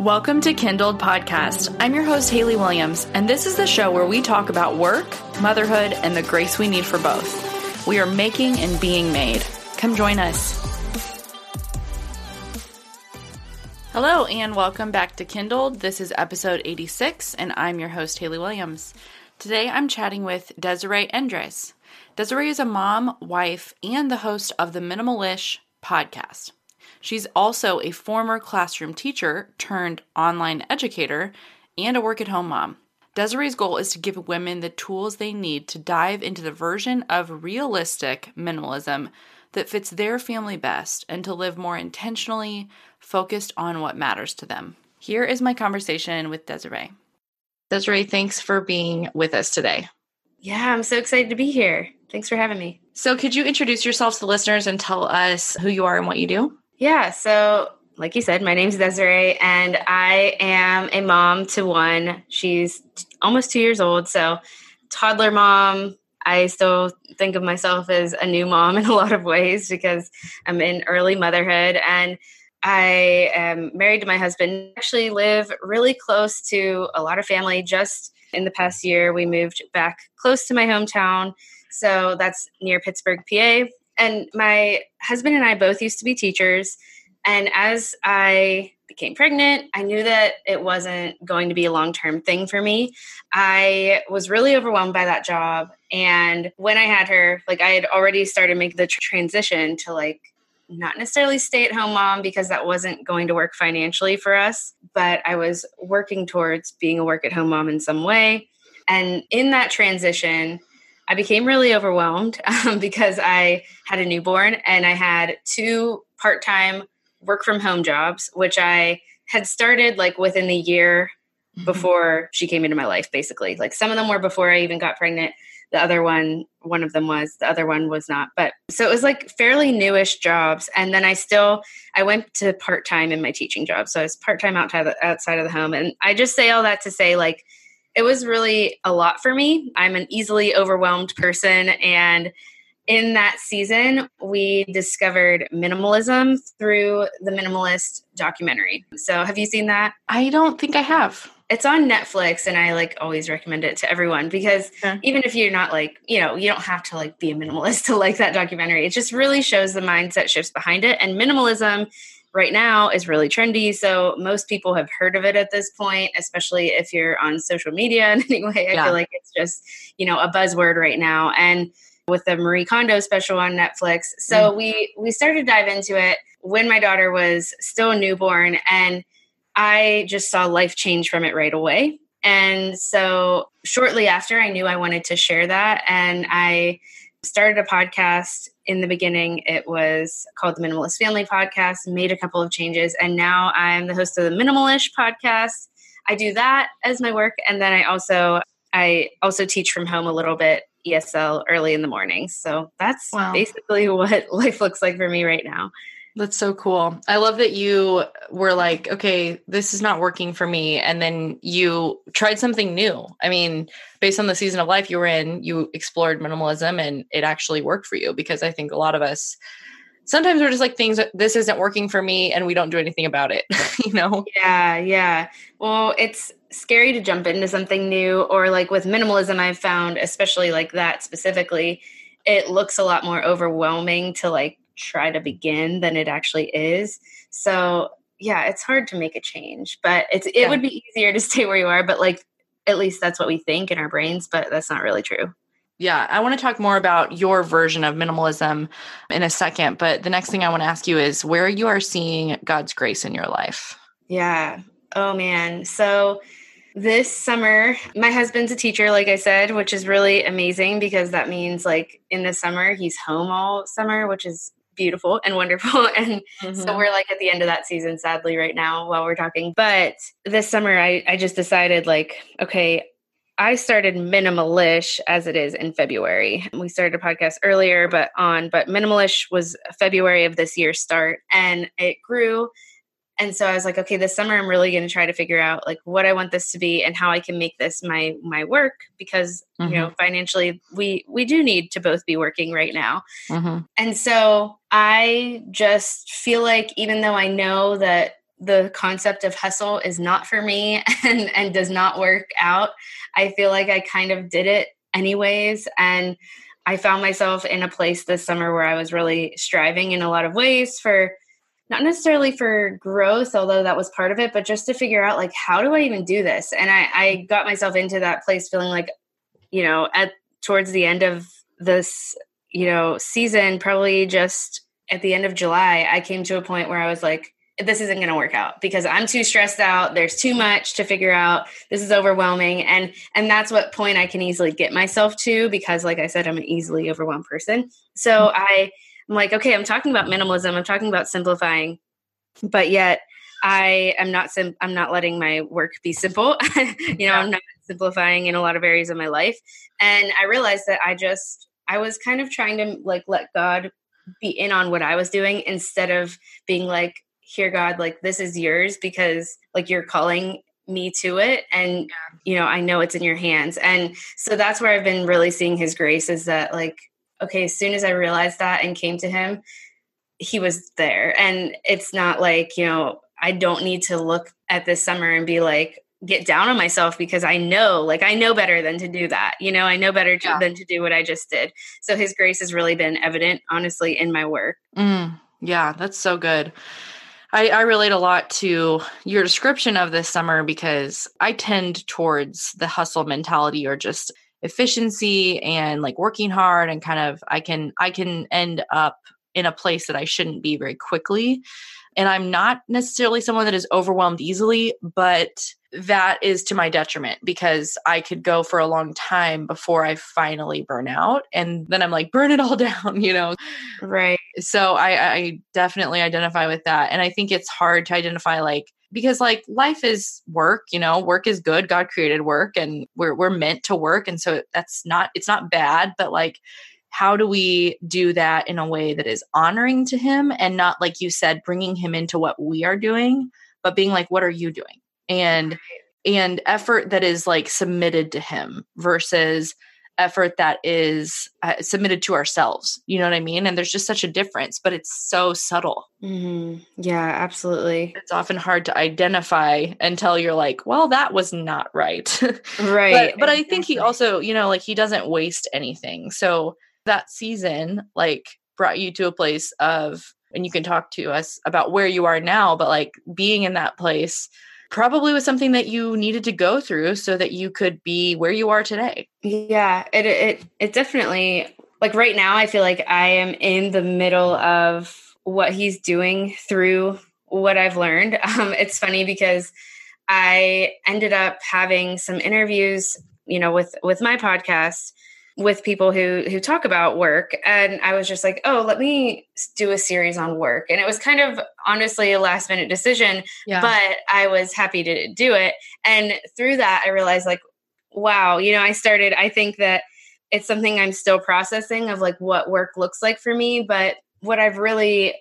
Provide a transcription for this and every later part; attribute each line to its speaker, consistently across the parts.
Speaker 1: Welcome to Kindled Podcast. I'm your host, Haley Williams, and this is the show where we talk about work, motherhood, and the grace we need for both. We are making and being made. Come join us. Hello, and welcome back to Kindled. This is episode 86, and I'm your host, Haley Williams. Today I'm chatting with Desiree Endres. Desiree is a mom, wife, and the host of the Minimalish podcast. She's also a former classroom teacher turned online educator and a work at home mom. Desiree's goal is to give women the tools they need to dive into the version of realistic minimalism that fits their family best and to live more intentionally, focused on what matters to them. Here is my conversation with Desiree. Desiree, thanks for being with us today.
Speaker 2: Yeah, I'm so excited to be here. Thanks for having me.
Speaker 1: So, could you introduce yourself to the listeners and tell us who you are and what you do?
Speaker 2: Yeah. So, like you said, my name's Desiree, and I am a mom to one. She's almost two years old. So, toddler mom. I still think of myself as a new mom in a lot of ways because I'm in early motherhood and I am married to my husband. Actually, live really close to a lot of family. Just in the past year, we moved back close to my hometown. So that's near Pittsburgh, PA and my husband and I both used to be teachers. And as I became pregnant, I knew that it wasn't going to be a long term thing for me. I was really overwhelmed by that job. And when I had her, like I had already started making the transition to like not necessarily stay at home mom because that wasn't going to work financially for us, but I was working towards being a work at home mom in some way. And in that transition, I became really overwhelmed um, because I had a newborn and I had two part time work from home jobs, which I had started like within the year mm-hmm. before she came into my life, basically. Like some of them were before I even got pregnant. The other one, one of them was, the other one was not. But so it was like fairly newish jobs. And then I still, I went to part time in my teaching job. So I was part time outside, outside of the home. And I just say all that to say, like, it was really a lot for me. I'm an easily overwhelmed person. And in that season, we discovered minimalism through the Minimalist documentary. So, have you seen that?
Speaker 1: I don't think I have.
Speaker 2: It's on Netflix, and I like always recommend it to everyone because yeah. even if you're not like, you know, you don't have to like be a minimalist to like that documentary. It just really shows the mindset shifts behind it. And minimalism right now is really trendy. So most people have heard of it at this point, especially if you're on social media in any way. I yeah. feel like it's just, you know, a buzzword right now. And with the Marie Kondo special on Netflix. So mm. we we started to dive into it when my daughter was still a newborn and I just saw life change from it right away. And so shortly after I knew I wanted to share that and I started a podcast in the beginning it was called the minimalist family podcast made a couple of changes and now i'm the host of the minimalish podcast i do that as my work and then i also i also teach from home a little bit esl early in the morning. so that's wow. basically what life looks like for me right now
Speaker 1: that's so cool. I love that you were like, okay, this is not working for me. And then you tried something new. I mean, based on the season of life you were in, you explored minimalism and it actually worked for you because I think a lot of us sometimes we're just like things this isn't working for me and we don't do anything about it, you know?
Speaker 2: Yeah, yeah. Well, it's scary to jump into something new or like with minimalism I've found especially like that specifically, it looks a lot more overwhelming to like try to begin than it actually is. So yeah, it's hard to make a change, but it's it yeah. would be easier to stay where you are. But like at least that's what we think in our brains, but that's not really true.
Speaker 1: Yeah, I want to talk more about your version of minimalism in a second. But the next thing I want to ask you is where you are seeing God's grace in your life.
Speaker 2: Yeah. Oh man. So this summer, my husband's a teacher, like I said, which is really amazing because that means like in the summer, he's home all summer, which is beautiful and wonderful. And mm-hmm. so we're like at the end of that season, sadly, right now while we're talking. But this summer, I, I just decided, like, okay, I started Minimalish as it is in February. We started a podcast earlier, but on, but Minimalish was February of this year start and it grew and so i was like okay this summer i'm really going to try to figure out like what i want this to be and how i can make this my my work because mm-hmm. you know mm-hmm. financially we we do need to both be working right now mm-hmm. and so i just feel like even though i know that the concept of hustle is not for me and, and does not work out. I feel like I kind of did it anyways. And I found myself in a place this summer where I was really striving in a lot of ways for not necessarily for growth, although that was part of it, but just to figure out like how do I even do this? And I, I got myself into that place feeling like, you know, at towards the end of this, you know, season, probably just at the end of July, I came to a point where I was like, this isn't going to work out because I'm too stressed out. There's too much to figure out. This is overwhelming. And and that's what point I can easily get myself to because like I said I'm an easily overwhelmed person. So mm-hmm. I I'm like, okay, I'm talking about minimalism. I'm talking about simplifying. But yet I am not sim- I'm not letting my work be simple. you know, yeah. I'm not simplifying in a lot of areas of my life. And I realized that I just I was kind of trying to like let God be in on what I was doing instead of being like, here, God, like this is yours because like you're calling me to it and you know i know it's in your hands and so that's where i've been really seeing his grace is that like okay as soon as i realized that and came to him he was there. And it's not like you know i don't need to look at this summer and be like get down on myself because i know like i know better than to do that. You know i know better yeah. than to do what i just did. So his grace has really been evident honestly in my work.
Speaker 1: Mm, yeah that's so good. I, I relate a lot to your description of this summer because I tend towards the hustle mentality or just efficiency and like working hard and kind of I can I can end up in a place that I shouldn't be very quickly. And I'm not necessarily someone that is overwhelmed easily, but that is to my detriment because I could go for a long time before I finally burn out. And then I'm like, burn it all down, you know?
Speaker 2: Right.
Speaker 1: So I, I definitely identify with that. And I think it's hard to identify like, because like life is work, you know, work is good. God created work and we're, we're meant to work. And so that's not, it's not bad, but like, how do we do that in a way that is honoring to him and not like you said bringing him into what we are doing but being like what are you doing and and effort that is like submitted to him versus effort that is uh, submitted to ourselves you know what i mean? And there's just such a difference but it's so subtle.
Speaker 2: Mm-hmm. yeah absolutely.
Speaker 1: It's often hard to identify until you're like well that was not right.
Speaker 2: Right
Speaker 1: but, but i think he also you know like he doesn't waste anything. So that season like brought you to a place of and you can talk to us about where you are now but like being in that place probably was something that you needed to go through so that you could be where you are today.
Speaker 2: Yeah, it it it definitely like right now I feel like I am in the middle of what he's doing through what I've learned. Um, it's funny because I ended up having some interviews, you know, with with my podcast with people who who talk about work. And i was just like oh let me do a series on work. And it was kind of honestly a last minute decision yeah. but i was happy to do it. And through that i realized like wow you know i started i think that it's something i'm still processing of like what work looks like for me but what i've really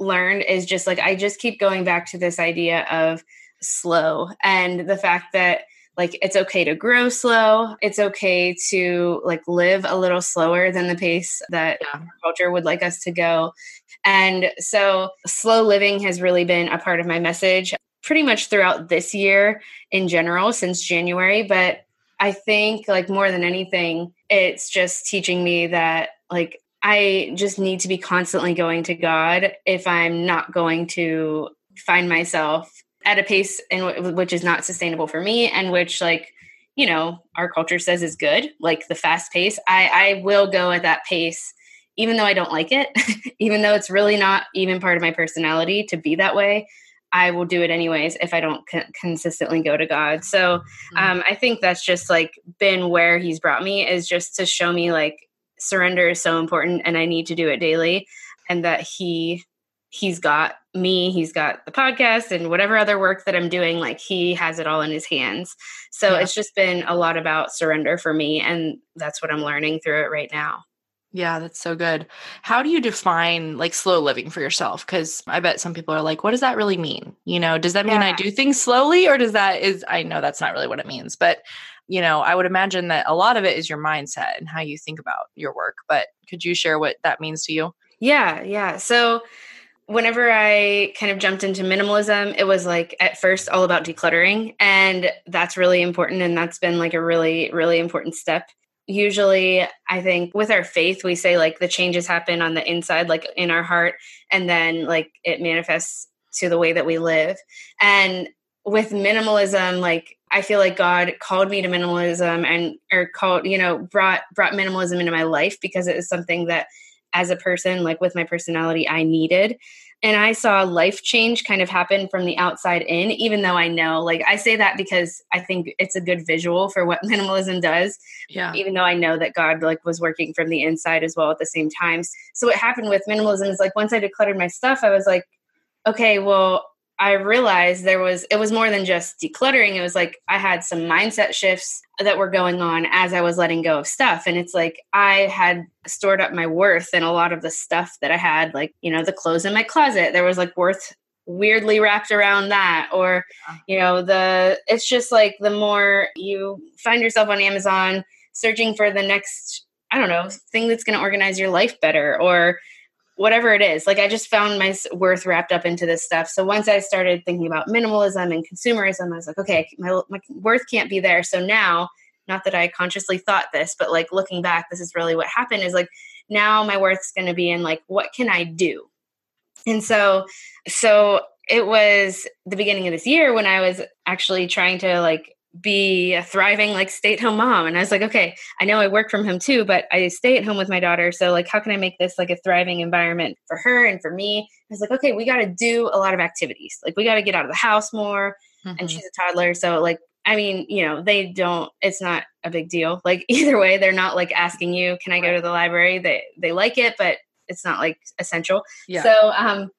Speaker 2: learned is just like i just keep going back to this idea of slow and the fact that like it's okay to grow slow. It's okay to like live a little slower than the pace that yeah. culture would like us to go. And so slow living has really been a part of my message pretty much throughout this year in general since january. But i think like more than anything it's just teaching me that like i just need to be constantly going to god if i'm not going to find myself at a pace in w- which is not sustainable for me and which like you know our culture says is good like the fast pace i i will go at that pace even though i don't like it even though it's really not even part of my personality to be that way i will do it anyways if i don't c- consistently go to god so mm-hmm. um, i think that's just like been where he's brought me is just to show me like surrender is so important and i need to do it daily and that he he's got me, he's got the podcast and whatever other work that I'm doing, like he has it all in his hands. So yeah. it's just been a lot about surrender for me. And that's what I'm learning through it right now.
Speaker 1: Yeah, that's so good. How do you define like slow living for yourself? Because I bet some people are like, what does that really mean? You know, does that mean yeah. I do things slowly or does that is I know that's not really what it means, but you know, I would imagine that a lot of it is your mindset and how you think about your work. But could you share what that means to you?
Speaker 2: Yeah, yeah. So whenever I kind of jumped into minimalism, it was like at first all about decluttering. And that's really important. And that's been like a really, really important step. Usually, I think with our faith, we say like the changes happen on the inside, like in our heart, and then like it manifests to the way that we live. And with minimalism, like I feel like God called me to minimalism and or called, you know, brought brought minimalism into my life because it is something that as a person, like with my personality, I needed. And I saw life change kind of happen from the outside in, even though I know, like, I say that because I think it's a good visual for what minimalism does.
Speaker 1: Yeah.
Speaker 2: Even though I know that God, like, was working from the inside as well at the same time. So, what happened with minimalism is like, once I decluttered my stuff, I was like, okay, well, I realized there was it was more than just decluttering. It was like I had some mindset shifts that were going on as I was letting go of stuff. And it's like I had stored up my worth in a lot of the stuff that I had, like, you know, the clothes in my closet. There was like worth weirdly wrapped around that. Or, you know, the it's just like the more you find yourself on Amazon searching for the next, I don't know, thing that's gonna organize your life better or whatever it is. Like I just found my worth wrapped up into this stuff. So once I started thinking about minimalism and consumerism, I was like, okay, my, my worth can't be there. So now, not that I consciously thought this, but like looking back, this is really what happened is like now my worth's going to be in like, what can I do? And so, so it was the beginning of this year when I was actually trying to like be a thriving like stay at home mom. And i was like okay i know i work from home too but i stay at home with my daughter. So like how can i make this like a thriving environment for her and for me? I was like okay we got to do a lot of activities. Like we got to get out of the house more. Mm-hmm. and she's a toddler so like i mean you know they don't it's not a big deal. Like either way they're not like asking you can i go to the library? They they like it but it's not like essential. Yeah. so um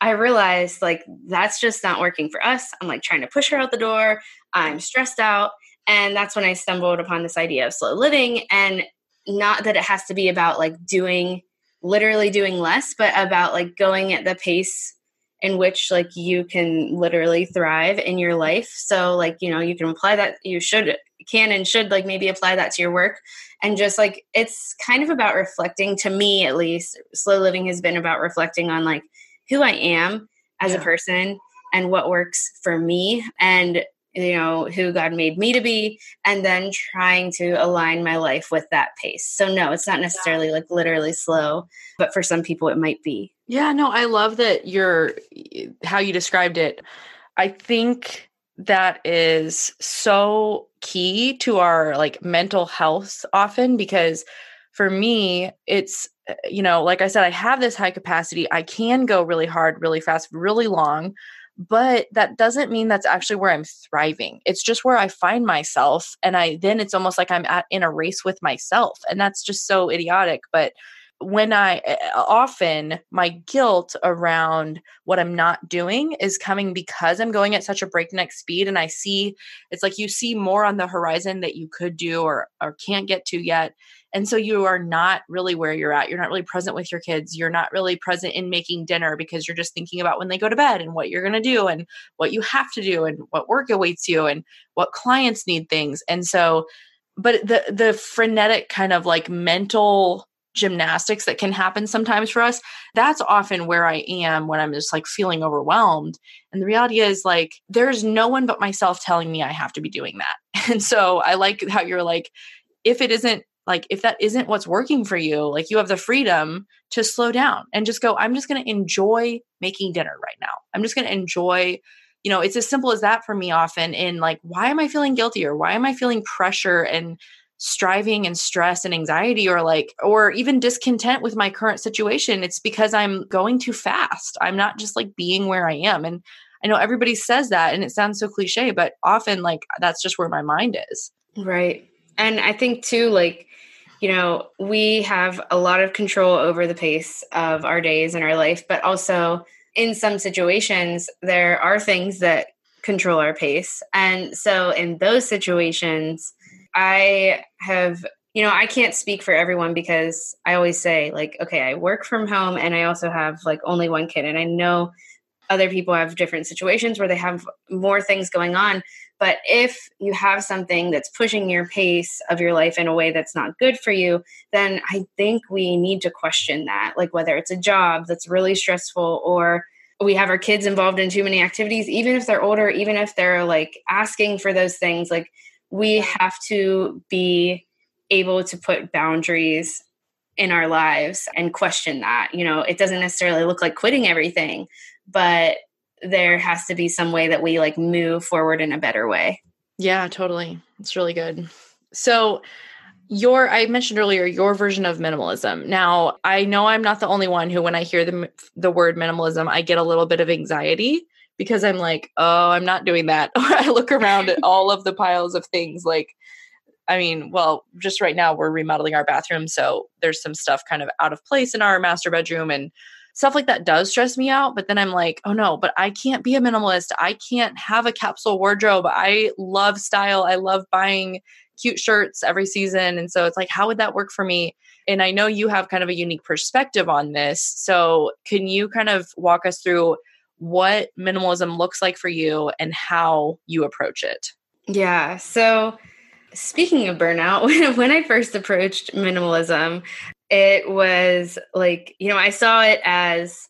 Speaker 2: I realized like that's just not working for us. I'm like trying to push her out the door. I'm stressed out. And that's when I stumbled upon this idea of slow living. And not that it has to be about like doing, literally doing less, but about like going at the pace in which like you can literally thrive in your life. So like, you know, you can apply that, you should, can and should like maybe apply that to your work. And just like, it's kind of about reflecting to me at least. Slow living has been about reflecting on like, who I am as yeah. a person and what works for me and you know who God made me to be and then trying to align my life with that pace. So no, it's not necessarily like literally slow, but for some people it might be.
Speaker 1: Yeah, no, I love that you're how you described it. I think that is so key to our like mental health often because for me it's Uh, you know, like I said, I have this high capacity. I can go really hard, really fast, really long, but that doesn't mean that's actually where I'm thriving. It's just where I find myself. And I then it's almost like I'm at, in a race with myself. And that's just so idiotic. But when I uh, often my guilt around what I'm not doing is coming because I'm going at such a breakneck speed and I see it's like you see more on the horizon that you could do or or can't get to yet and so you are not really where you're at. You're not really present with your kids. You're not really present in making dinner because you're just thinking about when they go to bed and what you're going to do and what you have to do and what work awaits you and what clients need things. And so but the the frenetic kind of like mental gymnastics that can happen sometimes for us that's often where i am when i'm just like feeling overwhelmed. And the reality is like there's no one but myself telling me i have to be doing that. And so i like how you're like if it isn't like if that isn't what's working for you like you have the freedom to slow down and just go i'm just going to enjoy making dinner right now. I'm just going to enjoy you know it's as simple as that for me often in like why am i feeling guilty or why am i feeling pressure and striving and stress and anxiety or like or even discontent with my current situation? It's because i'm going too fast. I'm not just like being where i am. And i know everybody says that and it sounds so cliche but often like that's just where my mind is.
Speaker 2: Right. And i think too like you know we have a lot of control over the pace of our days and our life but also in some situations there are things that control our pace and so in those situations I have, you know, I can't speak for everyone because I always say, like, okay, I work from home and I also have like only one kid. And I know other people have different situations where they have more things going on. But if you have something that's pushing your pace of your life in a way that's not good for you, then I think we need to question that. Like whether it's a job that's really stressful or we have our kids involved in too many activities, even if they're older, even if they're like asking for those things, like we have to be able to put boundaries in our lives and question that. You know, it doesn't necessarily look like quitting everything, but there has to be some way that we like move forward in a better way.
Speaker 1: Yeah, totally. It's really good. So, your I mentioned earlier your version of minimalism. Now, I know I'm not the only one who when I hear the the word minimalism, I get a little bit of anxiety because I'm like, "Oh, I'm not doing that." Or I look around at all of the piles of things like I mean, well, just right now we're remodeling our bathroom, so there's some stuff kind of out of place in our master bedroom and stuff like that does stress me out. But then I'm like, oh no, but I can't be a minimalist. I can't have a capsule wardrobe. I love style. I love buying cute shirts every season. And so it's like, how would that work for me? And I know you have kind of a unique perspective on this. So can you kind of walk us through what minimalism looks like for you and how you approach it?
Speaker 2: Yeah. So speaking of burnout, when, I first approached minimalism, it was like, you know, I saw it as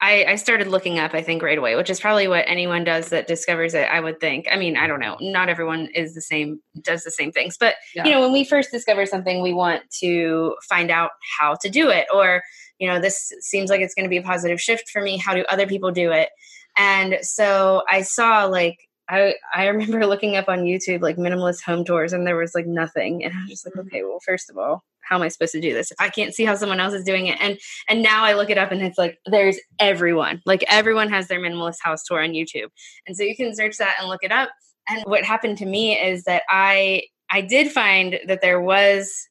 Speaker 2: I, I, started looking up, I think, right away, which is probably what anyone does that discovers it, I would think. I mean, I don't know. Not everyone is the same, does the same things. But, yeah. you know, when we first discover something, we want to find out how to do it. Or, you know, this seems like it's going to be a positive shift for me. How do other people do it? And so I saw like I I remember looking up on YouTube like minimalist home tours and there was like nothing and I was just like mm-hmm. okay well first of all how am I supposed to do this if I can't see how someone else is doing it? And and now I look it up and it's like there's everyone like everyone has their minimalist house tour on YouTube. And so you can search that and look it up. And what happened to me is that I I did find that there was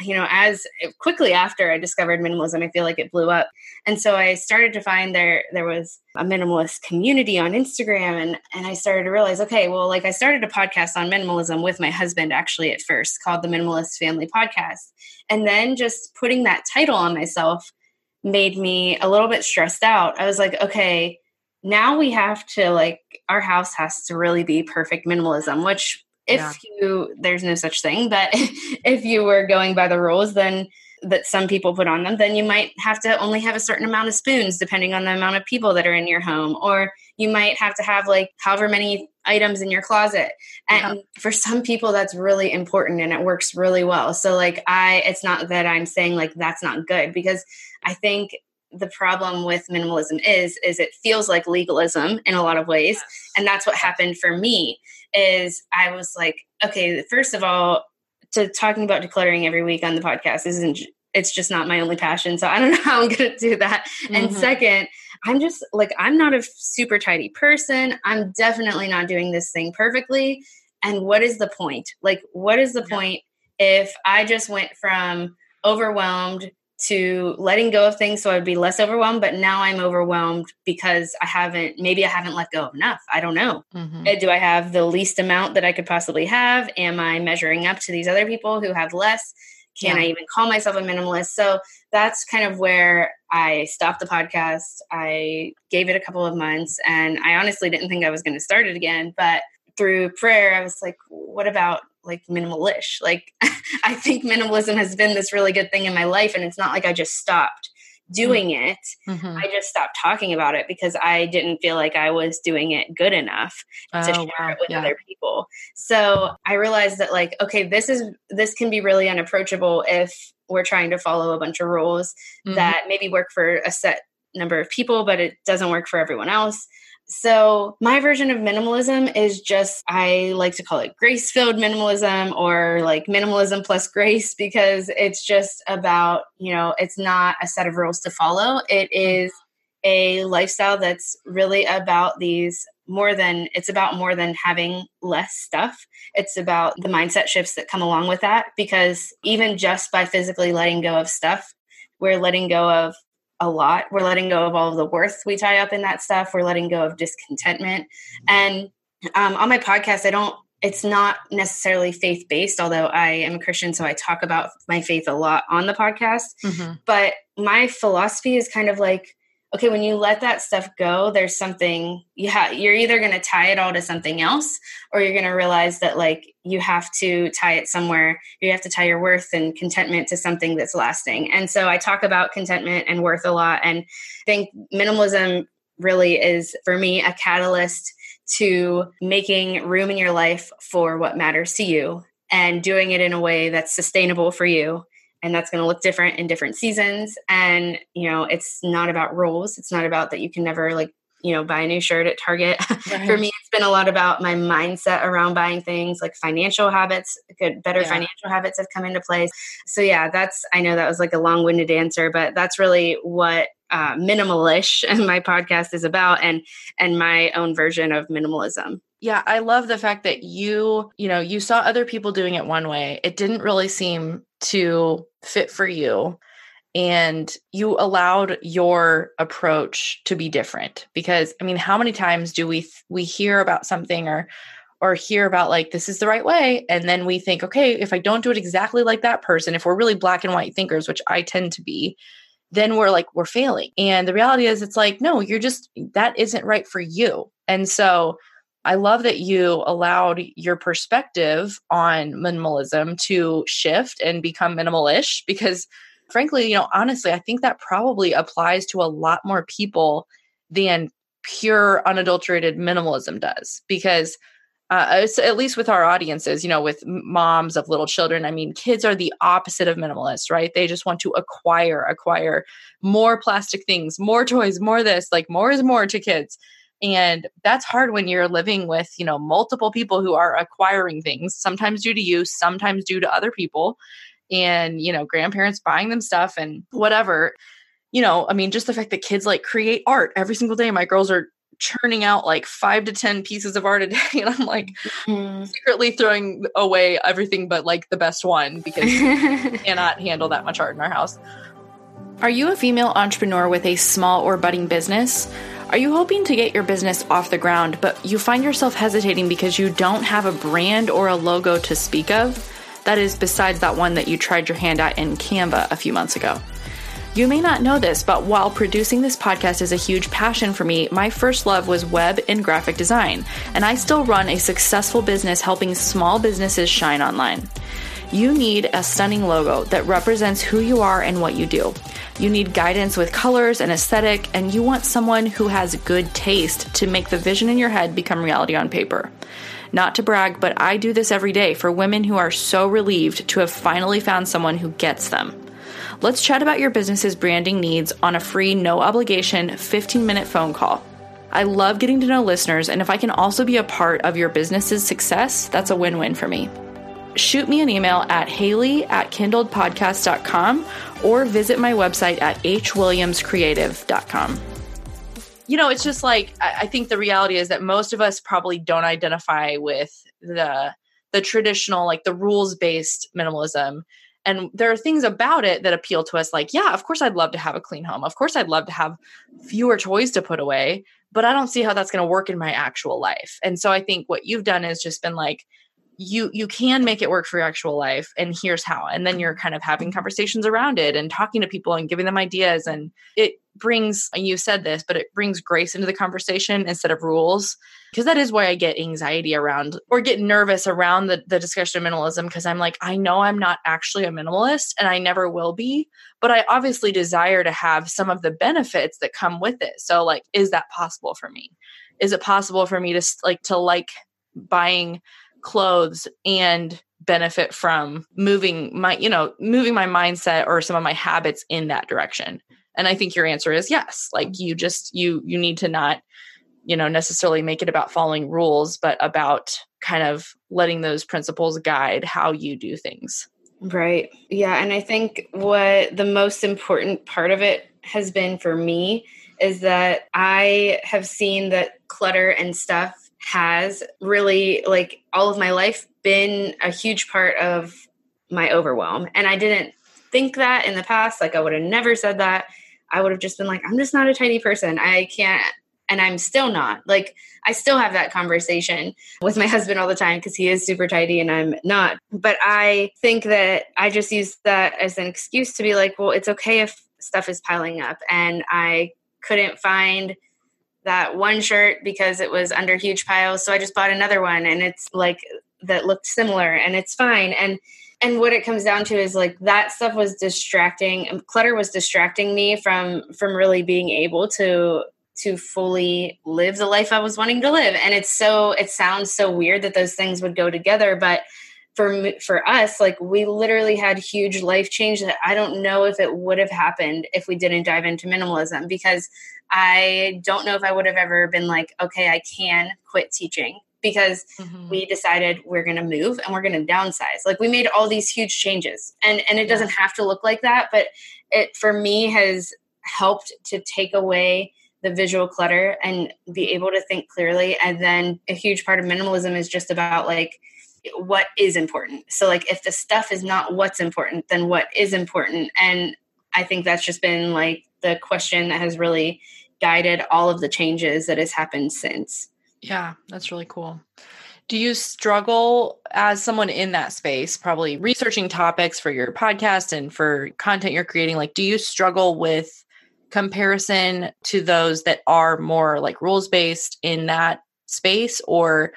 Speaker 2: you know, as quickly after I discovered minimalism, I feel like it blew up. And so I started to find there there was a minimalist community on Instagram and and I started to realize, okay, well, like I started a podcast on minimalism with my husband actually at first called the Minimalist Family Podcast. And then just putting that title on myself made me a little bit stressed out. I was like, okay, now we have to like our house has to really be perfect minimalism, which if yeah. you there's no such thing but if you were going by the rules then that some people put on them then you might have to only have a certain amount of spoons depending on the amount of people that are in your home or you might have to have like however many items in your closet and yeah. for some people that's really important and it works really well so like i it's not that i'm saying like that's not good because i think the problem with minimalism is is it feels like legalism in a lot of ways yes. and that's what happened for me is I was like, okay, first of all, to talking about decluttering every week on the podcast isn't it's just not my only passion. So I don't know how I'm going to do that. Mm-hmm. And second, I'm just like I'm not a super tidy person. I'm definitely not doing this thing perfectly. And what is the point? Like what is the yeah. point if I just went from overwhelmed to letting go of things so I'd be less overwhelmed. But now I'm overwhelmed because I haven't, maybe I haven't let go of enough. I don't know. Mm-hmm. Uh, do I have the least amount that I could possibly have? Am I measuring up to these other people who have less? Can yeah. I even call myself a minimalist? So that's kind of where I stopped the podcast. I gave it a couple of months and I honestly didn't think I was going to start it again. But through prayer, I was like, what about like minimalish. Like I think minimalism has been this really good thing in my life and it's not like I just stopped doing mm-hmm. it. Mm-hmm. I just stopped talking about it because I didn't feel like I was doing it good enough oh, to share wow. it with yeah. other people. So I realized that like okay, this is this can be really unapproachable if we're trying to follow a bunch of rules mm-hmm. that maybe work for a set number of people but it doesn't work for everyone else. So, my version of minimalism is just, I like to call it grace filled minimalism or like minimalism plus grace because it's just about, you know, it's not a set of rules to follow. It is a lifestyle that's really about these more than it's about more than having less stuff. It's about the mindset shifts that come along with that because even just by physically letting go of stuff, we're letting go of a lot. We're letting go of all of the worth we tie up in that stuff. We're letting go of discontentment. And um, on my podcast, I don't, it's not necessarily faith based, although I am a Christian, so I talk about my faith a lot on the podcast. Mm-hmm. But my philosophy is kind of like, okay, when you let that stuff go, there's something you have, you're either going to tie it all to something else or you're going to realize that like you have to tie it somewhere. You have to tie your worth and contentment to something that's lasting. And so I talk about contentment and worth a lot and think minimalism really is for me a catalyst to making room in your life for what matters to you and doing it in a way that's sustainable for you and that's going to look different in different seasons and you know it's not about rules it's not about that you can never like you know buy a new shirt at target right. for me it's been a lot about my mindset around buying things like financial habits good better yeah. financial habits have come into place so yeah that's i know that was like a long-winded answer but that's really what uh, minimalish and my podcast is about and and my own version of minimalism
Speaker 1: yeah, I love the fact that you, you know, you saw other people doing it one way. It didn't really seem to fit for you. And you allowed your approach to be different because I mean, how many times do we we hear about something or or hear about like this is the right way and then we think okay if i don't do it exactly like that person if we're really black and white thinkers which i tend to be then we're like we're failing and the reality is it's like no you're just that isn't right for you and so I love that you allowed your perspective on minimalism to shift and become minimalish because frankly, you know, honestly, I think that probably applies to a lot more people than pure unadulterated minimalism does because uh, at least with our audiences, you know, with moms of little children, I mean, kids are the opposite of minimalists, right? They just want to acquire, acquire more plastic things, more toys, more this, like more is more to kids and that's hard when you're living with you know multiple people who are acquiring things sometimes due to you sometimes due to other people and you know grandparents buying them stuff and whatever. You know i mean just the fact that kids like create art every single day. My girls are churning out like five to ten pieces of art a day and i'm like mm-hmm. secretly throwing away everything but like the best one because cannot handle that much art in our house. Are you a female entrepreneur with a small or budding business are you hoping to get your business off the ground, but you find yourself hesitating because you don't have a brand or a logo to speak of? That is, besides that one that you tried your hand at in Canva a few months ago. You may not know this, but while producing this podcast is a huge passion for me, my first love was web and graphic design, and I still run a successful business helping small businesses shine online. You need a stunning logo that represents who you are and what you do. You need guidance with colors and aesthetic, and you want someone who has good taste to make the vision in your head become reality on paper. Not to brag, but I do this every day for women who are so relieved to have finally found someone who gets them. Let's chat about your business's branding needs on a free, no obligation 15 minute phone call. I love getting to know listeners, and if I can also be a part of your business's success, that's a win win for me shoot me an email at haley at kindledpodcast.com or visit my website at hwilliamscreative.com. You know, it's just like I think the reality is that most of us probably don't identify with the the traditional like the rules based minimalism. And there are things about it that appeal to us like yeah of course i'd love to have a clean home. Of course i'd love to have fewer toys to put away but i don't see how that's going to work in my actual life. And so i think what you've done is just been like you you can make it work for your actual life and here's how. And then you're kind of having conversations around it and talking to people and giving them ideas and it brings you said this but it brings grace into the conversation instead of rules because that is why i get anxiety around or get nervous around the, the discussion of minimalism because i'm like i know i'm not actually a minimalist and i never will be but i obviously desire to have some of the benefits that come with it. So like is that possible for me? Is it possible for me to like to like buying clothes and benefit from moving my you know moving my mindset or some of my habits in that direction. And i think your answer is yes. Like you just you you need to not you know necessarily make it about following rules but about kind of letting those principles guide how you do things.
Speaker 2: Right. Yeah. And i think what the most important part of it has been for me is that i have seen that clutter and stuff has really like all of my life been a huge part of my overwhelm. And i didn't think that in the past like i would have never said that. I would have just been like i'm just not a tidy person. I can't and i'm still not. Like i still have that conversation with my husband all the time because he is super tidy and i'm not. But i think that i just use that as an excuse to be like well it's okay if stuff is piling up. And i couldn't find that one shirt because it was under huge piles. So I just bought another one and it's like that looked similar and it's fine. And and what it comes down to is like that stuff was distracting clutter was distracting me from from really being able to to fully live the life I was wanting to live. And it's so it sounds so weird that those things would go together, but for for us like we literally had huge life change that I don't know if it would have happened if we didn't dive into minimalism because I don't know if I would have ever been like okay I can quit teaching because mm-hmm. we decided we're going to move and we're going to downsize like we made all these huge changes and and it yeah. doesn't have to look like that but it for me has helped to take away the visual clutter and be able to think clearly and then a huge part of minimalism is just about like what is important. So, like, if the stuff is not what's important, then what is important? And I think that's just been like the question that has really guided all of the changes that has happened since.
Speaker 1: Yeah, that's really cool. Do you struggle as someone in that space, probably researching topics for your podcast and for content you're creating? Like, do you struggle with comparison to those that are more like rules based in that space? Or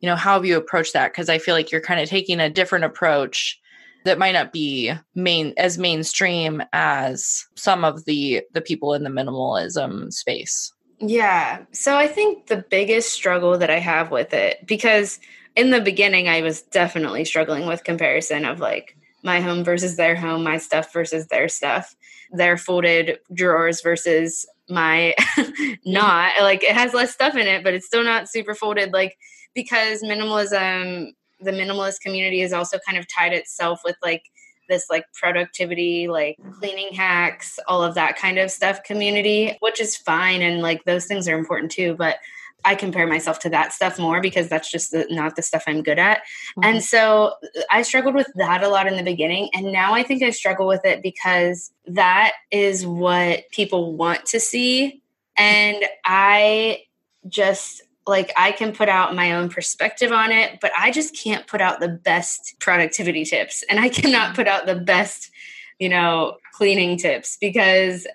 Speaker 1: you know how have you approached that? Because i feel like you're kind of taking a different approach that might not be main as mainstream as some of the the people in the minimalism space.
Speaker 2: Yeah. So i think the biggest struggle that i have with it because in the beginning i was definitely struggling with comparison of like my home versus their home my stuff versus their stuff their folded drawers versus my mm-hmm. not like it has less stuff in it but it's still not super folded. Like because minimalism the minimalist community is also kind of tied itself with like this like productivity like cleaning hacks all of that kind of stuff community which is fine and like those things are important too but I compare myself to that stuff more because that's just the, not the stuff I'm good at. Mm-hmm. And so I struggled with that a lot in the beginning. And now I think I struggle with it because that is what people want to see. And I just like I can put out my own perspective on it, but I just can't put out the best productivity tips. And I cannot put out the best, you know, cleaning tips because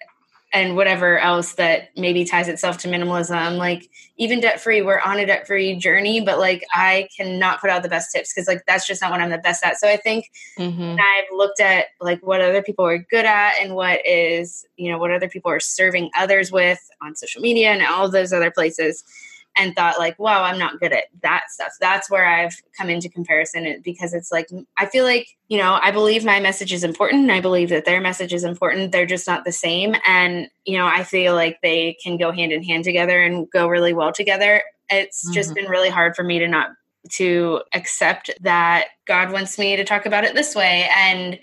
Speaker 2: and whatever else that maybe ties itself to minimalism like even debt free we're on a debt free journey but like i cannot put out the best tips because like that's just not what i'm the best at. So i think mm-hmm. i've looked at like what other people are good at and what is you know what other people are serving others with on social media and all those other places and thought like wow i'm not good at that stuff that's where i've come into comparison because it's like i feel like you know i believe my message is important i believe that their message is important they're just not the same and you know i feel like they can go hand in hand together and go really well together it's mm-hmm. just been really hard for me to not to accept that god wants me to talk about it this way and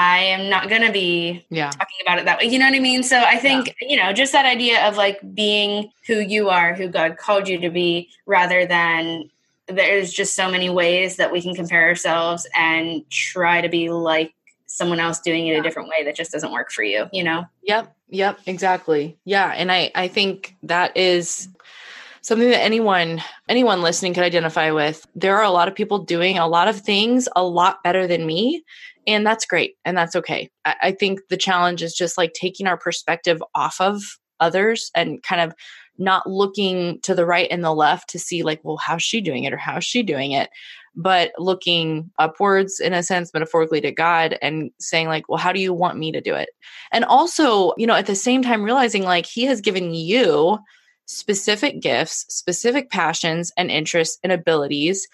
Speaker 2: I am not going to be yeah. talking about it that way. You know what I mean? So I think, yeah. you know, just that idea of like being who you are, who God called you to be, rather than there's just so many ways that we can compare ourselves and try to be like someone else doing it yeah. a different way that just doesn't work for you, you know?
Speaker 1: Yep. Yep. Exactly. Yeah. And I, I think that is something that anyone anyone listening could identify with there are a lot of people doing a lot of things a lot better than me and that's great and that's okay. I, I think the challenge is just like taking our perspective off of others and kind of not looking to the right and the left to see like well how's she doing it or how's she doing it but looking upwards in a sense metaphorically to god and saying like well how do you want me to do it? And also you know at the same time realizing like he has given you specific gifts specific passions and interests and abilities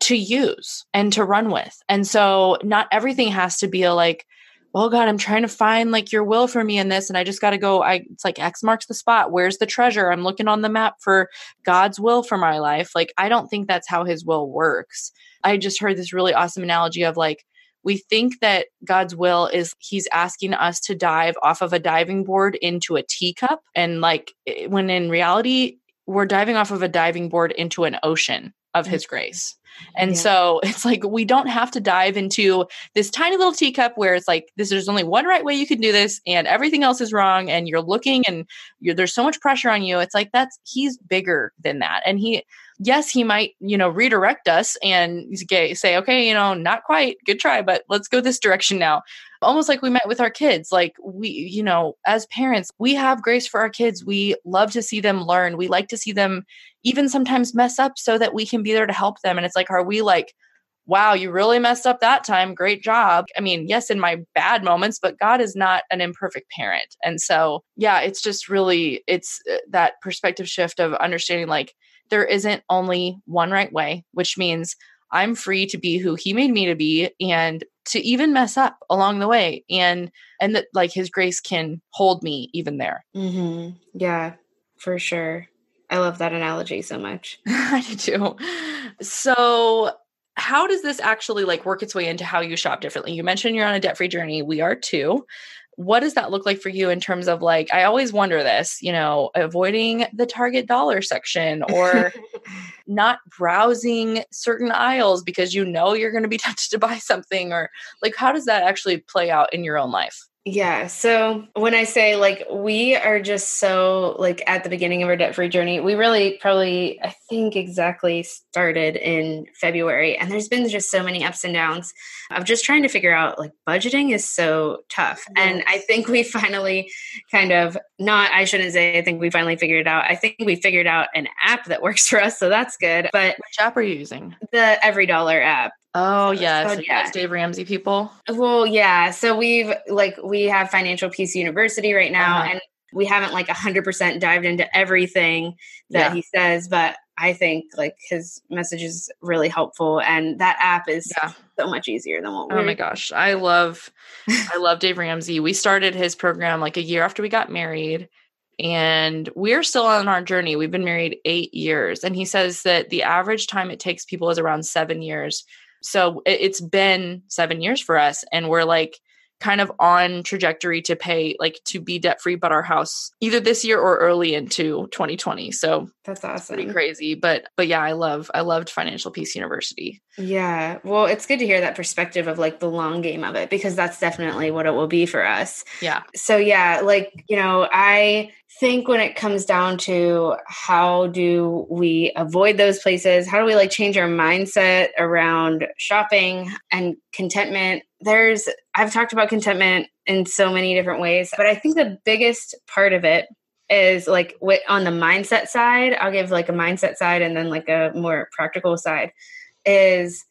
Speaker 1: to use and to run with. And so not everything has to be a like, oh God, I'm trying to find like your will for me in this. And I just got to go. I, it's like X marks the spot. Where's the treasure? I'm looking on the map for God's will for my life. Like, I don't think that's how his will works. I just heard this really awesome analogy of like, we think that God's will is he's asking us to dive off of a diving board into a teacup. And like, when in reality, we're diving off of a diving board into an ocean of his mm. grace. And yeah. so it's like we don't have to dive into this tiny little teacup where it's like this there's only one right way you can do this and everything else is wrong and you're looking and you're, there's so much pressure on you. It's like that's he's bigger than that. And he yes, he might, you know, redirect us and say, okay, you know, not quite, good try, but let's go this direction now. Almost like we met with our kids. Like we, you know, as parents, we have grace for our kids. We love to see them learn. We like to see them even sometimes mess up so that we can be there to help them. And it's like, are we like, wow, you really messed up that time. Great job. I mean, yes, in my bad moments, but God is not an imperfect parent. And so, yeah, it's just really, it's uh, that perspective shift of understanding like, there isn't only one right way, which means I'm free to be who he made me to be and to even mess up along the way and and that like his grace can hold me even there.
Speaker 2: Mm-hmm. Yeah, for sure. I love that analogy so much.
Speaker 1: I do too. So how does this actually like work its way into how you shop differently? You mentioned you're on a debt-free journey. We are too what does that look like for you in terms of like i always wonder this you know avoiding the target dollar section or not browsing certain aisles because you know you're going to be tempted to buy something or like how does that actually play out in your own life
Speaker 2: yeah. So when I say like we are just so like at the beginning of our debt free journey, we really probably, I think exactly started in February. And there's been just so many ups and downs of just trying to figure out like budgeting is so tough. Yes. And I think we finally kind of not, I shouldn't say, I think we finally figured it out. I think we figured out an app that works for us. So that's good. But
Speaker 1: which app are you using?
Speaker 2: The Every Dollar app.
Speaker 1: Oh yes, so, yeah. Dave Ramsey people.
Speaker 2: Well, yeah. So we've like we have Financial Peace University right now, uh-huh. and we haven't like hundred percent dived into everything that yeah. he says, but I think like his message is really helpful, and that app is yeah. so much easier than what.
Speaker 1: Oh my gosh, I love, I love Dave Ramsey. We started his program like a year after we got married, and we're still on our journey. We've been married eight years, and he says that the average time it takes people is around seven years so it's been seven years for us, and we're like kind of on trajectory to pay like to be debt free but our house either this year or early into 2020 so
Speaker 2: that's awesome
Speaker 1: pretty crazy but but yeah i love i loved financial peace university.
Speaker 2: Yeah. Well it's good to hear that perspective of like the long game of it because that's definitely what it will be for us.
Speaker 1: Yeah.
Speaker 2: So yeah like you know i think when it comes down to how do we avoid those places how do we like change our mindset around shopping and contentment? There's i've talked about contentment in so many different ways but i think the biggest part of it is like on the mindset side i'll give like a mindset side and then like a more practical side is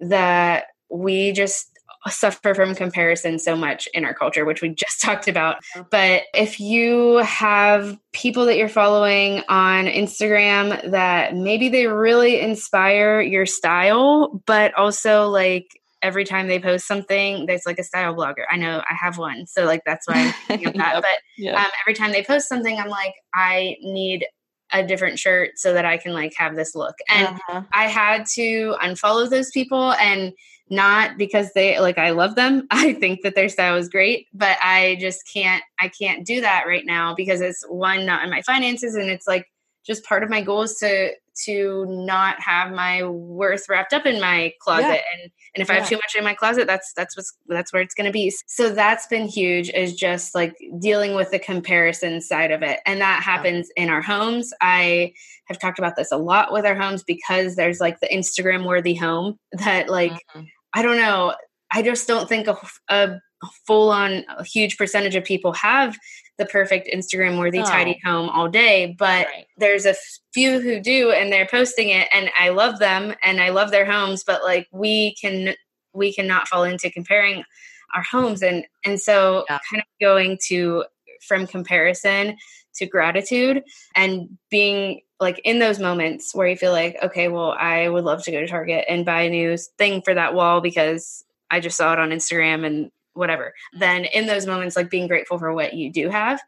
Speaker 2: that we just suffer from comparison so much in our culture, which we just talked about. But if you have people that you're following on Instagram that maybe they really inspire your style, but also like every time they post something, there's like a style blogger. I know I have one. So like that's why I'm thinking of that. yep. But yep. Um, every time they post something, I'm like, I need a different shirt so that I can like have this look. And uh-huh. I had to unfollow those people and not because they like I love them. I think that their style is great, but I just can't I can't do that right now because it's one not in my finances and it's like just part of my goal is to to not have my worth wrapped up in my closet yeah. and and if yeah. i have too much in my closet that's that's what's that's where it's going to be so that's been huge is just like dealing with the comparison side of it and that happens yeah. in our homes i have talked about this a lot with our homes because there's like the instagram worthy home that like mm-hmm. I don't know i just don't think a, a full on huge percentage of people have the perfect Instagram worthy oh. tidy home all day, but right. there's a few who do and they're posting it and I love them and I love their homes, but like we can we cannot fall into comparing our homes and and so yeah. kind of going to from comparison to gratitude and being like in those moments where you feel like okay well i would love to go to target and buy a new thing for that wall because i just saw it on instagram and whatever then in those moments like being grateful for what you do have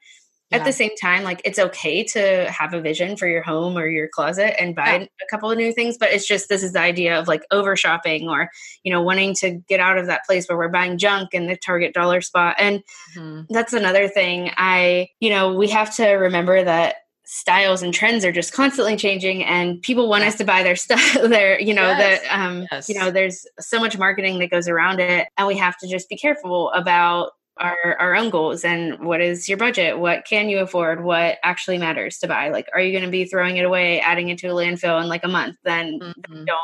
Speaker 2: yeah. at the same time like it's okay to have a vision for your home or your closet and buy yeah. a couple of new things but it's just this is the idea of like over shopping or you know wanting to get out of that place where we're buying junk in the target dollar spot and mm-hmm. that's another thing i you know we have to remember that styles and trends are just constantly changing and people want us to buy their stuff their you know yes. the um yes. you know there's so much marketing that goes around it and we have to just be careful about our our own goals and what is your budget what can you afford what actually matters to buy like are you going to be throwing it away adding it to a landfill in like a month then, mm-hmm. then don't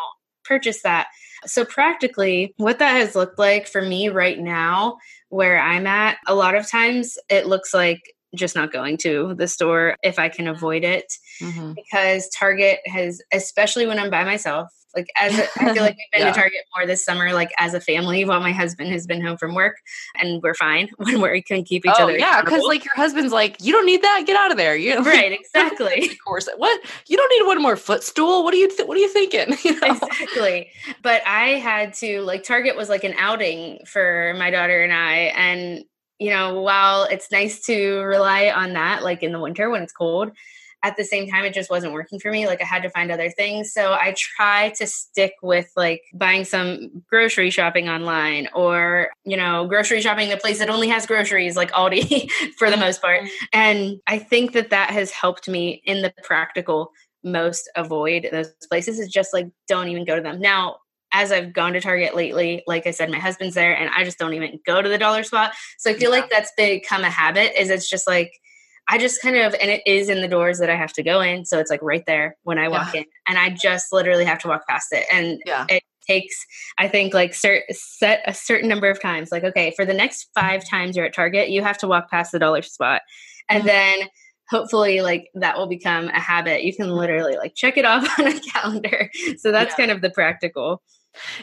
Speaker 2: purchase that so practically what that has looked like for me right now where i'm at a lot of times it looks like just not going to the store if I can avoid it mm-hmm. because Target has, especially when I'm by myself, like as a, I feel like we've been yeah. to Target more this summer, like as a family, while my husband has been home from work, and we're fine when we can keep each
Speaker 1: oh,
Speaker 2: other.
Speaker 1: Yeah, because like your husband's like, you don't need that, get out of there. You know?
Speaker 2: right? Exactly.
Speaker 1: of course. What you don't need one more footstool. What are you? Th- what are you thinking? You
Speaker 2: know? Exactly. But I had to like Target was like an outing for my daughter and I, and you know, while it's nice to rely on that, like in the winter when it's cold, at the same time, it just wasn't working for me. Like I had to find other things. So I try to stick with like buying some grocery shopping online or, you know, grocery shopping in a place that only has groceries like Aldi for the most part. Mm-hmm. And I think that that has helped me in the practical most avoid those places is just like don't even go to them. Now, as I've gone to Target lately, like I said, my husband's there and I just don't even go to the dollar spot. So I feel yeah. like that's become a habit is it's just like I just kind of and it is in the doors that I have to go in. So it's like right there when I walk yeah. in. And I just literally have to walk past it. And yeah. it takes, I think, like cert, set a certain number of times. Like, okay, for the next five times you're at Target, you have to walk past the dollar spot. And mm-hmm. then hopefully like that will become a habit you can literally like check it off on a calendar so that's yeah. kind of the practical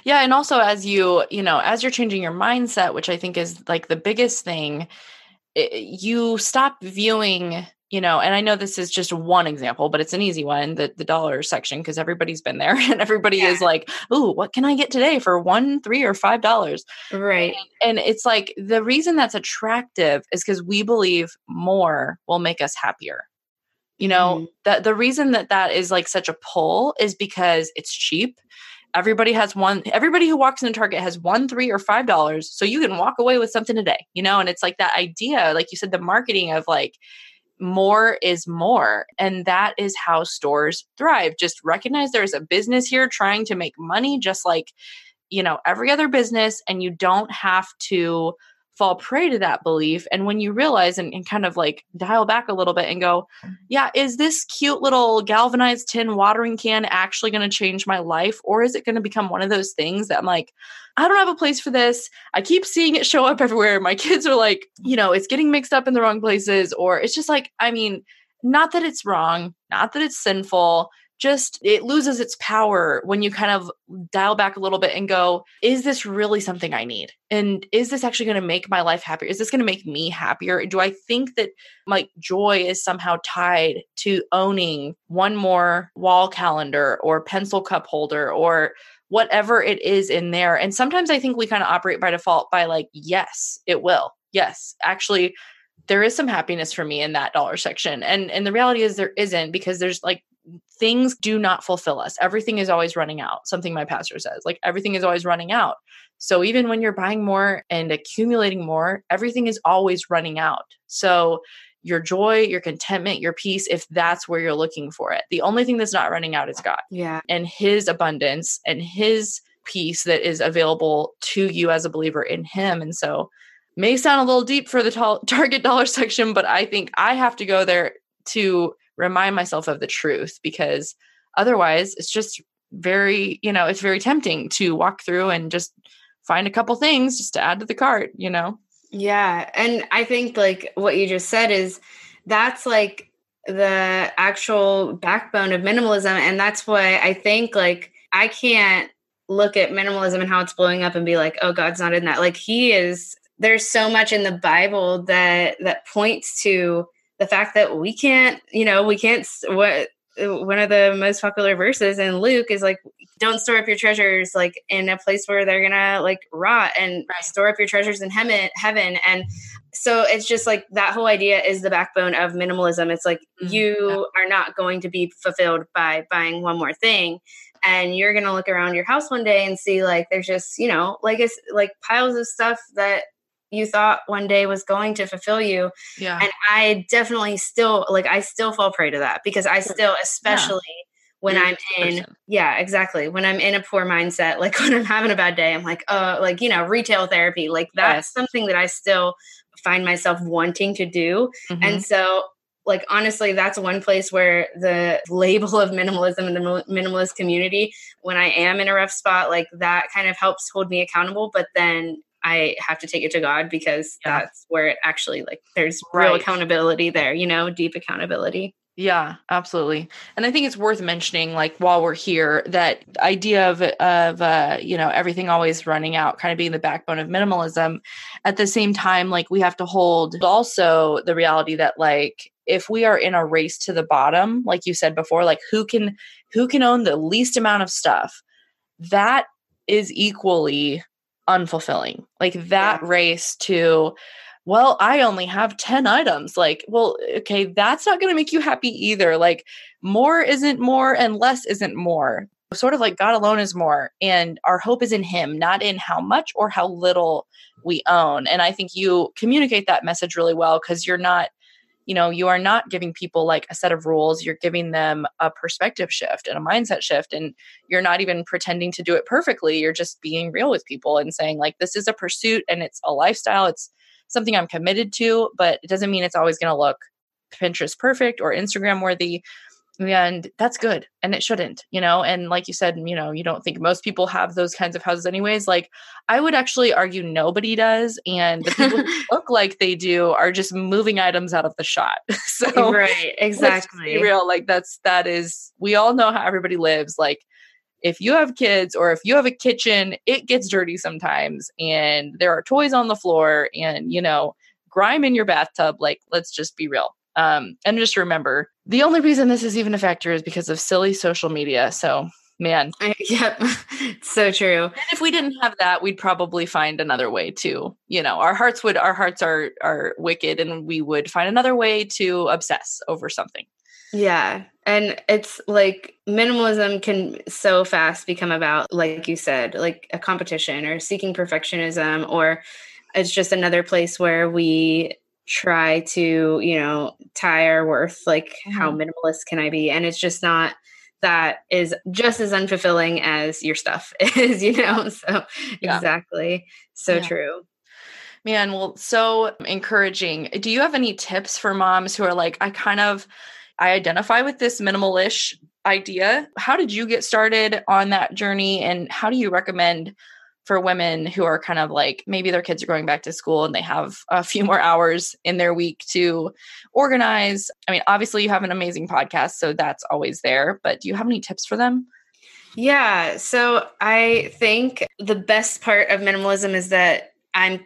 Speaker 1: yeah. And also, as you, you know, as you're changing your mindset, which I think is like the biggest thing, it, you stop viewing, you know, and I know this is just one example, but it's an easy one the, the dollar section, because everybody's been there and everybody yeah. is like, oh, what can I get today for one, three, or five dollars?
Speaker 2: Right.
Speaker 1: And, and it's like the reason that's attractive is because we believe more will make us happier you know mm. that the reason that that is like such a pull is because it's cheap everybody has one everybody who walks into target has one three or five dollars so you can walk away with something today you know? And it's like that idea like you said the marketing of like more is more and that is how stores thrive. Just recognize there's a business here trying to make money just like you know every other business and you don't have to fall prey to that belief. And when you realize and, and, kind of like dial back a little bit and go, yeah, is this cute little galvanized tin watering can actually going to change my life? Or is it going to become one of those things that I'm like, I don't have a place for this. I keep seeing it show up everywhere. My kids are like, you know, it's getting mixed up in the wrong places. Or it's just like, I mean, not that it's wrong, not that it's sinful just it loses its power when you kind of dial back a little bit and go is this really something i need? And is this actually going to make my life happier? Is this going to make me happier? Do i think that like joy is somehow tied to owning one more wall calendar or pencil cup holder or whatever it is in there? And sometimes i think we kind of operate by default by like yes it will. Yes actually there is some happiness for me in that dollar section. And and the reality is there isn't because there's like things do not fulfill us. Everything is always running out. Something my pastor says, like everything is always running out. So even when you're buying more and accumulating more, everything is always running out. So your joy, your contentment, your peace, if that's where you're looking for it. The only thing that's not running out is God.
Speaker 2: Yeah.
Speaker 1: And his abundance and his peace that is available to you as a believer in him. And so may sound a little deep for the t- target dollar section, but I think I have to go there to remind myself of the truth because otherwise it's just very, you know, it's very tempting to walk through and just find a couple things just to add to the cart, you know?
Speaker 2: Yeah. And I think like what you just said is that's like the actual backbone of minimalism. And that's why I think like I can't look at minimalism and how it's blowing up and be like, oh, God's not in that. Like he is there's so much in the Bible that that points to the fact that we can't, you know, we can't what one of the most popular verses in Luke is like, don't store up your treasures like in a place where they're gonna like rot and right. store up your treasures in heaven heaven. And so it's just like that whole idea is the backbone of minimalism. It's like mm-hmm. you yeah. are not going to be fulfilled by buying one more thing. And you're gonna look around your house one day and see like there's just, you know, like it's like piles of stuff that you thought one day was going to fulfill you.
Speaker 1: Yeah.
Speaker 2: And I definitely still like I still fall prey to that because I still especially yeah. when You're I'm in person. yeah, exactly. When I'm in a poor mindset, like when I'm having a bad day, I'm like, uh like, you know, retail therapy, like that's yes. something that I still find myself wanting to do. Mm-hmm. And so like honestly that's one place where the label of minimalism and the minimalist community when i am in a rough spot like that kind of helps hold me accountable but then I have to take it to God because yeah. that's where it actually like there's real accountability there, you know, deep accountability.
Speaker 1: Yeah, absolutely. And I think it's worth mentioning like while we're here that idea of of uh you know everything always running out kind of being the backbone of minimalism at the same time like we have to hold also the reality that like if we are in a race to the bottom like you said before like who can who can own the least amount of stuff that is equally unfulfilling. Like that yeah. race to, well, I only have 10 items. Like, well, okay, that's not going to make you happy either. Like, more isn't more and less isn't more. Sort of like God alone is more. And our hope is in Him, not in how much or how little we own. And I think you communicate that message really well because you're not you know you are not giving people like a set of rules you're giving them a perspective shift and a mindset shift and you're not even pretending to do it perfectly you're just being real with people and saying like this is a pursuit and it's a lifestyle it's something i'm committed to but it doesn't mean it's always going to look pinterest perfect or instagram worthy and that's good and it shouldn't you know and like you said you know you don't think most people have those kinds of houses anyways like i would actually argue nobody does and the people who look like they do are just moving items out of the shot. So
Speaker 2: right exactly.
Speaker 1: real like that's that is we all know how everybody lives like if you have kids or if you have a kitchen it gets dirty sometimes and there are toys on the floor and you know grime in your bathtub like let's just be real um, and just remember, the only reason this is even a factor is because of silly social media. So, man.
Speaker 2: Yep. so true.
Speaker 1: And if we didn't have that, we'd probably find another way to, you know, our hearts would, our hearts are, are wicked and we would find another way to obsess over something.
Speaker 2: Yeah. And it's like minimalism can so fast become about, like you said, like a competition or seeking perfectionism, or it's just another place where we try to you know tie our worth like mm-hmm. how minimalist can i be and it's just not that is just as unfulfilling as your stuff is you know so yeah. exactly so yeah. true
Speaker 1: man well so encouraging do you have any tips for moms who are like i kind of i identify with this minimalish idea how did you get started on that journey and how do you recommend for women who are kind of like maybe their kids are going back to school and they have a few more hours in their week to organize. I mean, obviously, you have an amazing podcast, so that's always there, but do you have any tips for them?
Speaker 2: Yeah. So I think the best part of minimalism is that I'm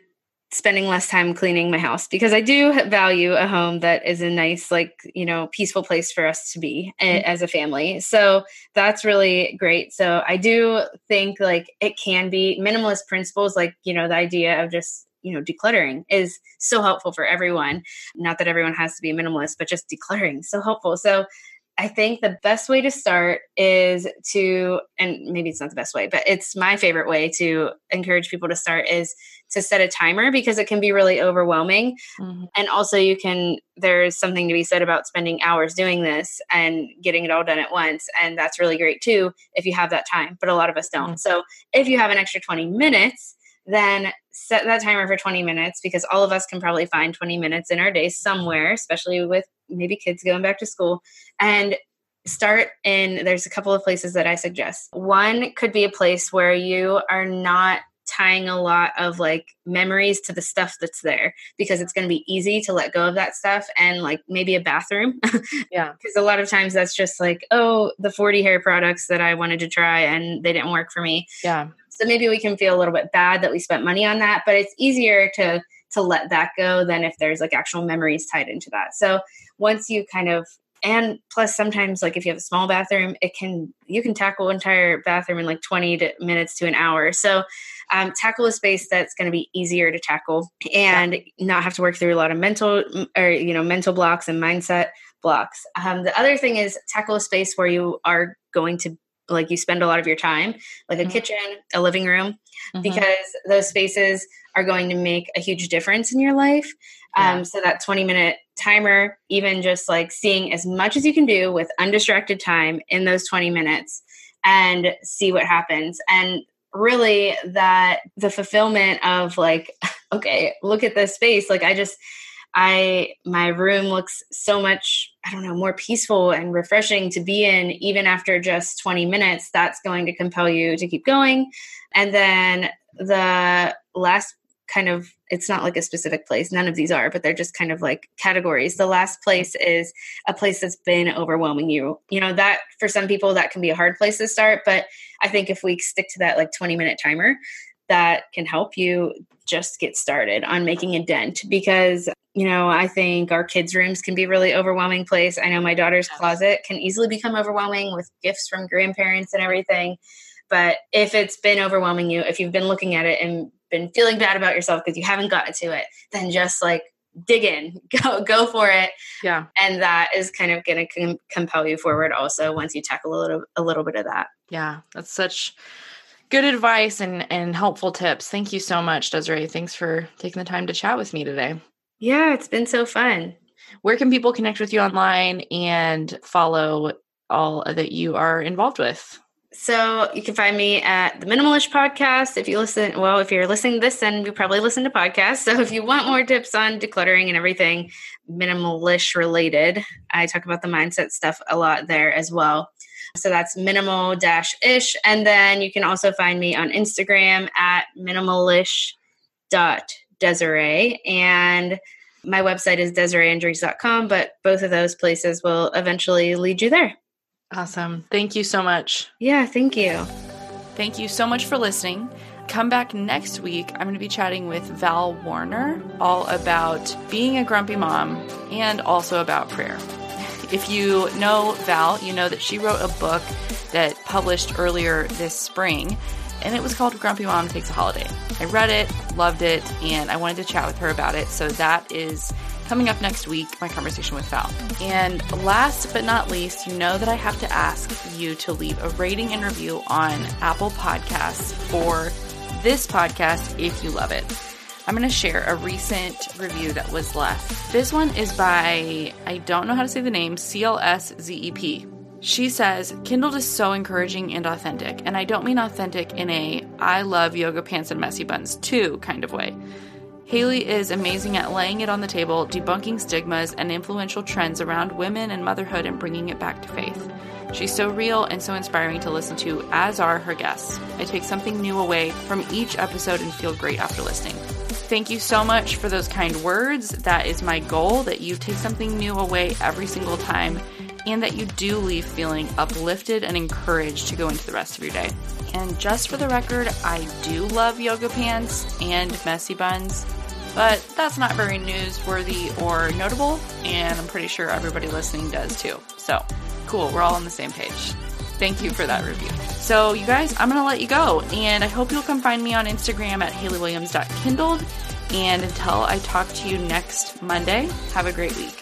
Speaker 2: spending less time cleaning my house because I do value a home that is a nice, like, you know, peaceful place for us to be mm-hmm. as a family. So that's really great. So I do think like it can be minimalist principles, like, you know, the idea of just you know decluttering is so helpful for everyone not that everyone has to be a minimalist but just decluttering so helpful so I think the best way to start is to, and maybe it's not the best way, but it's my favorite way to encourage people to start is to set a timer because it can be really overwhelming. Mm-hmm. And also, you can, there's something to be said about spending hours doing this and getting it all done at once. And that's really great too if you have that time, but a lot of us don't. Mm-hmm. So if you have an extra 20 minutes, then set that timer for 20 minutes because all of us can probably find 20 minutes in our day somewhere, especially with maybe kids going back to school. And start in there's a couple of places that I suggest. One could be a place where you are not tying a lot of like memories to the stuff that's there because it's going to be easy to let go of that stuff and like maybe a bathroom.
Speaker 1: yeah.
Speaker 2: Because a lot of times that's just like, oh, the 40 hair products that I wanted to try and they didn't work for me.
Speaker 1: Yeah.
Speaker 2: So maybe we can feel a little bit bad that we spent money on that, but it's easier to to let that go than if there's like actual memories tied into that. So once you kind of and plus sometimes like if you have a small bathroom it can you can tackle entire bathroom in like 20 to minutes to an hour so um, tackle a space that's going to be easier to tackle and yeah. not have to work through a lot of mental or you know mental blocks and mindset blocks um, the other thing is tackle a space where you are going to like you spend a lot of your time like a mm-hmm. kitchen a living room mm-hmm. because those spaces are going to make a huge difference in your life. Yeah. Um, so that 20 minute timer, even just like seeing as much as you can do with undistracted time in those 20 minutes and see what happens. And really that the fulfillment of like, okay, look at this space. Like I just, I my room looks so much I don't know more peaceful and refreshing to be in even after just 20 minutes. That's going to compel you to keep going. And then the last kind of it's not like a specific place none of these are but they're just kind of like categories. The last place is a place that's been overwhelming you. You know that for some people that can be a hard place to start but i think if we stick to that like 20 minute timer that can help you just get started on making a dent because you know i think our kids rooms can be really overwhelming place. I know my daughter's closet can easily become overwhelming with gifts from grandparents and everything but if it's been overwhelming you if you've been looking at it and been feeling bad about yourself because you haven't gotten to it then just like dig in go go for it.
Speaker 1: Yeah.
Speaker 2: And that is kind of going to com- compel you forward also once you tackle a little a little bit of that.
Speaker 1: Yeah that's such good advice and and helpful tips thank you so much desiree thanks for taking the time to chat with me today
Speaker 2: yeah, it's been so fun.
Speaker 1: Where can people connect with you online and follow all that you are involved with?
Speaker 2: So you can find me at the Minimalish Podcast. If you listen, well, if you're listening to this, then you probably listen to podcasts. So if you want more tips on decluttering and everything minimalish related, I talk about the mindset stuff a lot there as well. So that's minimal dash ish. And then you can also find me on Instagram at minimalish dot Desiree. And my website is desireeandrees.com, but both of those places will eventually lead you there.
Speaker 1: Awesome. Thank you so much.
Speaker 2: Yeah, thank you.
Speaker 1: Thank you so much for listening. Come back next week. I'm going to be chatting with Val Woerner all about being a grumpy mom and also about prayer. If you know Val, you know that she wrote a book that published earlier this spring and it was called Grumpy Mom Takes a Holiday. I read it, loved it, and I wanted to chat with her about it. So that is coming up next week, my conversation with Val. And last but not least, you know that I have to ask you to leave a rating and review on Apple Podcasts for this podcast if you love it. I'm going to share a recent review that was left. This one is by, I don't know how to say the name, CLSZEP. She says, Kindled is so encouraging and authentic, and I don't mean authentic in a I love yoga pants and messy buns too kind of way. Haley is amazing at laying it on the table, debunking stigmas and influential trends around women and motherhood and bringing it back to faith. She's so real and so inspiring to listen to, as are her guests. I take something new away from each episode and feel great after listening. Thank you so much for those kind words. That is my goal that you take something new away every single time and that you do leave feeling uplifted and encouraged to go into the rest of your day. And just for the record, I do love yoga pants and messy buns, but that's not very newsworthy or notable, and I'm pretty sure everybody listening does too. So, cool, we're all on the same page. Thank you for that review. So, you guys, I'm gonna let you go, and I hope you'll come find me on Instagram at HaleyWilliams.kindled. And until I talk to you next Monday, have a great week.